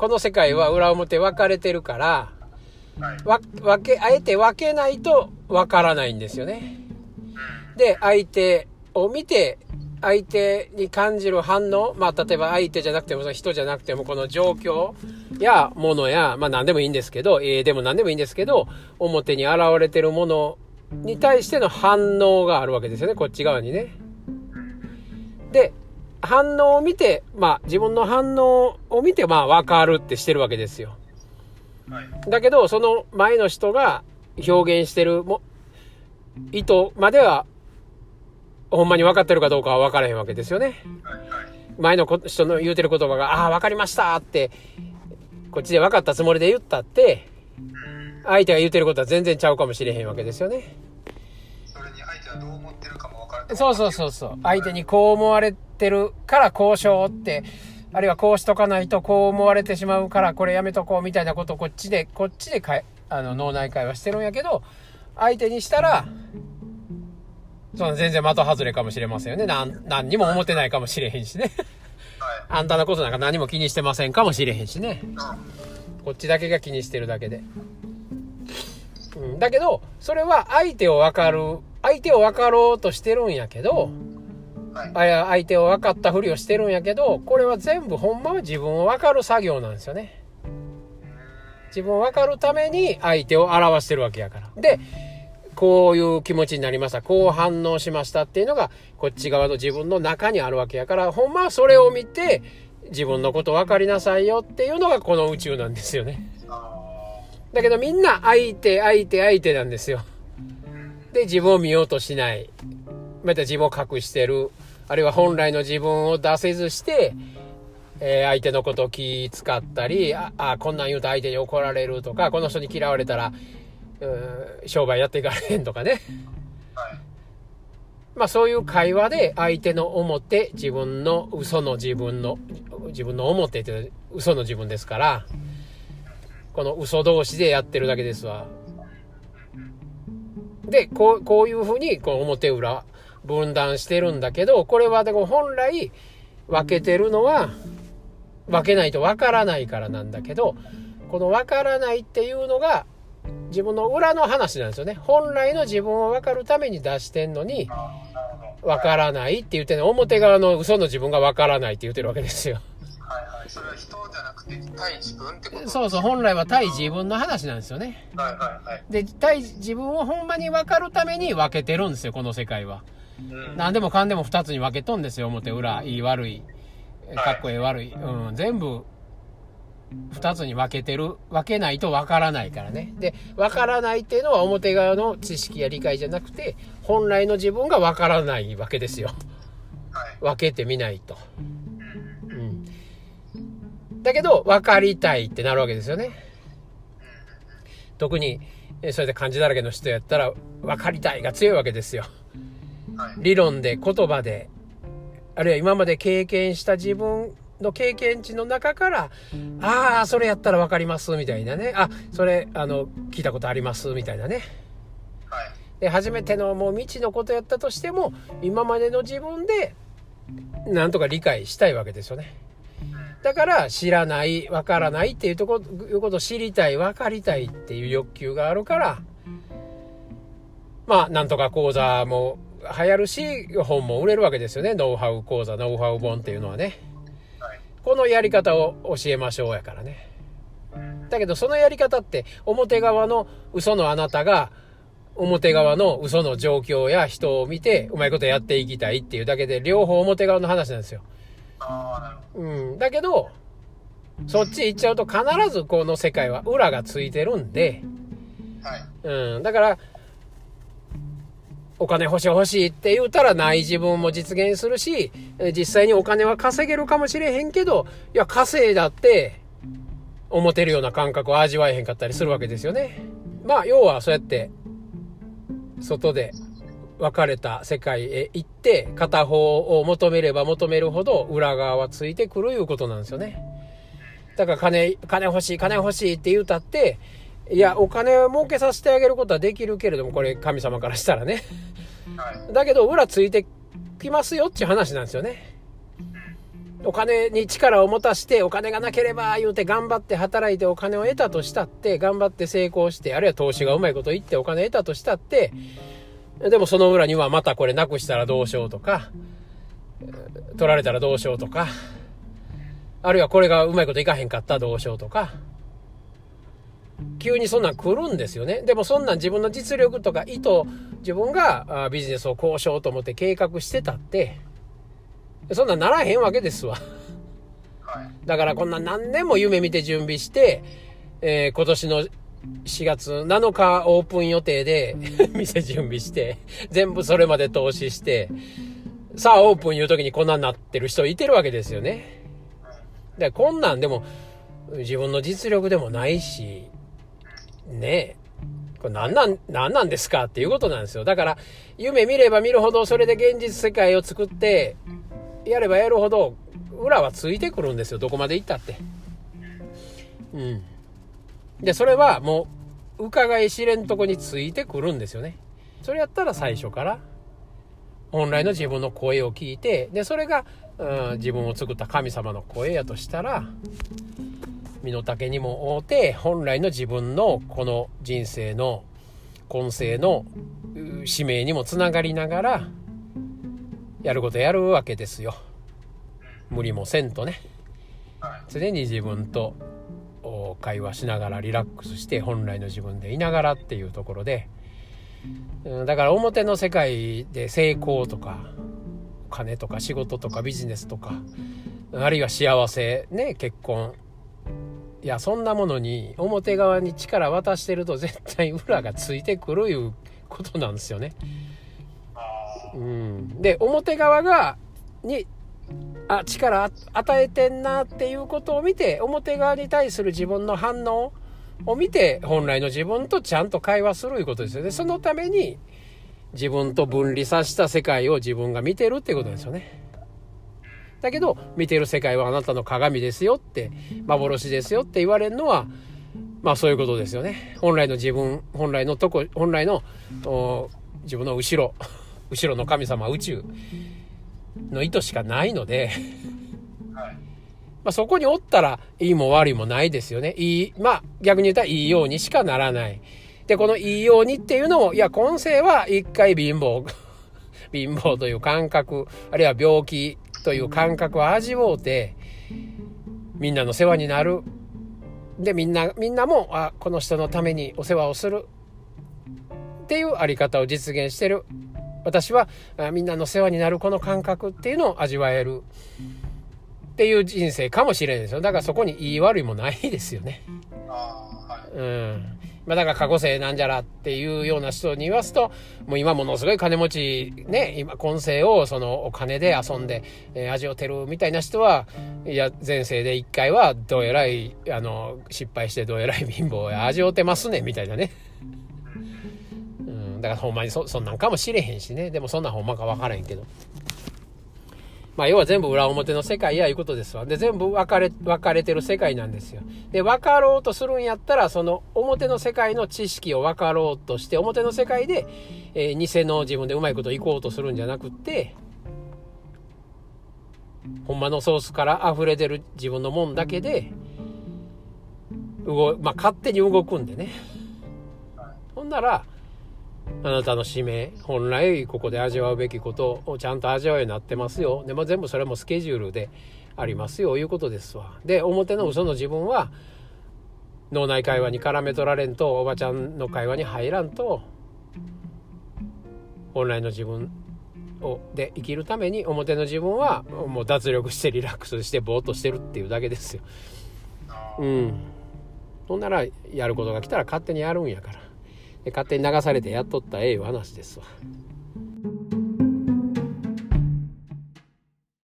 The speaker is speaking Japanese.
この世界は裏表分かれてるから、はい。わ、分け、あえて分けないと分からないんですよね。で、相手を見て、相手に感じる反応、まあ、例えば相手じゃなくても、その人じゃなくても、この状況やものや、まあ、何でもいいんですけど、えーでも何でもいいんですけど、表に現れてるものに対しての反応があるわけですよね、こっち側にね。で、反応を見て、まあ、自分の反応を見て、まあ、分かるってしてるわけですよ。はい。だけど、その前の人が表現してるも意図までは、ほんまに分かってるかどうかは分からへんわけですよね。前のこ人の言うてる言葉が、ああ、分かりましたって、こっちで分かったつもりで言ったって、うん。相手が言うてることは全然ちゃうかもしれへんわけですよね。それに相手はどう思ってるかも分からない。そうそうそうそう。相手にこう思われてるから交渉って、あるいはこうしとかないとこう思われてしまうからこれやめとこうみたいなことをこっちで、こっちでかいあの脳内会話してるんやけど、相手にしたら、その全然的外れかもしれませんよね。なん、何にも思ってないかもしれへんしね。はあんたのことなんか何も気にしてませんかもしれへんしね。こっちだけが気にしてるだけで。うん、だけど、それは相手を分かる、相手を分かろうとしてるんやけど、はい。相手を分かったふりをしてるんやけど、これは全部ほんまは自分を分かる作業なんですよね。自分を分かるために相手を表してるわけやから。で、こういう気持ちになりました。こう反応しましたっていうのが、こっち側の自分の中にあるわけやから、ほんまはそれを見て、自分のこと分かりなさいよっていうのがこの宇宙なんですよね。あだけどみんな相手、相手、相手なんですよ。で、自分を見ようとしない。また自分を隠してる。あるいは本来の自分を出せずして、えー相手のことを気使ったり、あ、あこんなん言うと相手に怒られるとか、この人に嫌われたら、うー商売やっていかれへんとかね。まあそういう会話で相手の表、自分の嘘の自分の、自分の表っていう嘘の自分ですから、この嘘同士でやってるだけですわ。で、こう、こういうふうに、こう表裏分断してるんだけど、これはでも本来分けてるのは、分けないと分からないからなんだけど、この分からないっていうのが、自分の裏の話なんですよね。本来の自分を分かるために出してんのに。分からないって言ってんの表側の嘘の自分が分からないって言ってるわけですよ。はいはい。それは人じゃなくて対自分ってこと？そうそう、本来は対自分の話なんですよね。はいはいはい。で、対自分をほんまに分かるために分けてるんですよ、この世界は。うん。何でもかんでも二つに分けとんですよ、表裏、いい悪い、かっこいい悪い。うん、全部二つに分けてる。分けないと分からないからね。で、分からないっていうのは表側の知識や理解じゃなくて、本来の自分が分からないわけですよ。はい。分けてみないと。うん。だけど、分かりたいってなるわけですよね。特に、えそれで漢字だらけの人やったら、分かりたいが強いわけですよ。はい。理論で、言葉で、あるいは今まで経験した自分の経験値の中から、ああ、それやったら分かります、みたいなね。あ、それ、あの、聞いたことあります、みたいなね。はい。で、初めてのもう未知のことやったとしても、今までの自分で、なんとか理解したいわけですよね。だから、知らない、わからないっていうとこ、いうことを知りたい、わかりたいっていう欲求があるから、まあ、なんとか講座も流行るし、本も売れるわけですよね。ノウハウ講座、ノウハウ本っていうのはね。はい。このやり方を教えましょうやからね。だけどそのやり方って表側の嘘のあなたが表側の嘘の状況や人を見てうまいことやっていきたいっていうだけで両方表側の話なんですよ。うん。だけど、そっち行っちゃうと必ずこの世界は裏がついてるんで。うん。だから、お金欲しい欲しいって言うたらない自分も実現するし、実際にお金は稼げるかもしれへんけど、いや、稼いだって、思ってるような感覚を味わえへんかったりするわけですよね。まあ、要はそうやって、外で分かれた世界へ行って、片方を求めれば求めるほど裏側はついてくるいうことなんですよね。だから金、金欲しい、金欲しいって言うたって、いや、お金を儲けさせてあげることはできるけれども、これ神様からしたらね。はい。だけど、裏ついてきますよっていう話なんですよね。お金に力を持たしてお金がなければ言うて頑張って働いてお金を得たとしたって頑張って成功してあるいは投資がうまいこと言ってお金得たとしたってでもその裏にはまたこれなくしたらどうしようとか取られたらどうしようとかあるいはこれがうまいこといかへんかったらどうしようとか急にそんなん来るんですよねでもそんなん自分の実力とか意図自分がビジネスをこうしようと思って計画してたってそんなんならへんわけですわ。はい。だからこんな何年も夢見て準備して、えー今年の4月7日オープン予定で 店準備して、全部それまで投資して、さあオープン言う時にこんなんなってる人いてるわけですよね。で、こんなんでも自分の実力でもないし、ねえ。これ何なん、何なんですかっていうことなんですよ。だから、夢見れば見るほど、それで現実世界を作って、やればやるほど、裏はついてくるんですよ。どこまで行ったって。うん。で、それはもう、伺い知れんとこについてくるんですよね。それやったら最初から、本来の自分の声を聞いて、で、それが、うん、自分を作った神様の声やとしたら、身の丈にも合うて、本来の自分のこの人生の今世のう使命にもつながりながら、やることやるわけですよ。無理もせんとね。はい。常に自分とお会話しながらリラックスして本来の自分でいながらっていうところで、うんだから表の世界で成功とかお金とか仕事とかビジネスとかあるいは幸せね結婚いやそんなものに表側に力渡してると絶対裏がついてくるいうことなんですよね。あうん、で表側がにあ力あ与えてんなっていうことを見て表側に対する自分の反応を見て本来の自分とちゃんと会話するいうことですよね。そのために自分と分離させた世界を自分が見てるってことですよねだけど見てる世界はあなたの鏡ですよって幻ですよって言われるのはまあそういうことですよね本来の自分本来のとこ本来のお自分の後ろ 後ろの神様宇宙の意図しかないので。まあ、そこにおったらいいも悪いもないですよね。いい、まあ逆に言ったらいいようにしかならない。で、このいいようにっていうのも、いや、今世は一回貧乏、貧乏という感覚、あるいは病気という感覚を味わうて、みんなの世話になる。で、みんな、みんなも、あ、この人のためにお世話をする。っていうあり方を実現してる。私はあみんなの世話になるこの感覚っていうのを味わえるっていう人生かもしれないですよだからそこにいい悪いもないですよねああ、はい。うんまあだから過去世なんじゃらっていうような人に言わすともう今ものすごい金持ちね今今世をそのお金で遊んで、えー味をてるみたいな人はいや前世で一回はどうえらいあの失敗してどうえらい貧乏や味をてますねみたいなね。うん、だからほんまにそそんなんかもしれへんしね。でもそんなほんまか分からへんけど。まあ要は全部裏表の世界やいうことですわ。で全部分かれ分かれてる世界なんですよ。で分かろうとするんやったらその表の世界の知識を分かろうとして表の世界で、えー偽の自分でうまいこといこうとするんじゃなくってほんまのソースから溢れてる自分のもんだけで動まあ勝手に動くんでね。ほんならあなたの使命本来ここで味わうべきことをちゃんと味わうようになってますよ。でも全部それもスケジュールでありますよいうことですわ。で表の嘘の自分は脳内会話に絡め取られんとおばちゃんの会話に入らんと本来の自分をで生きるために表の自分はもう脱力してリラックスしてぼーっとしてるっていうだけですよ。うん。ほんならやることが来たら勝手にやるんやから。勝手に流されてやっとったええ話ですわ。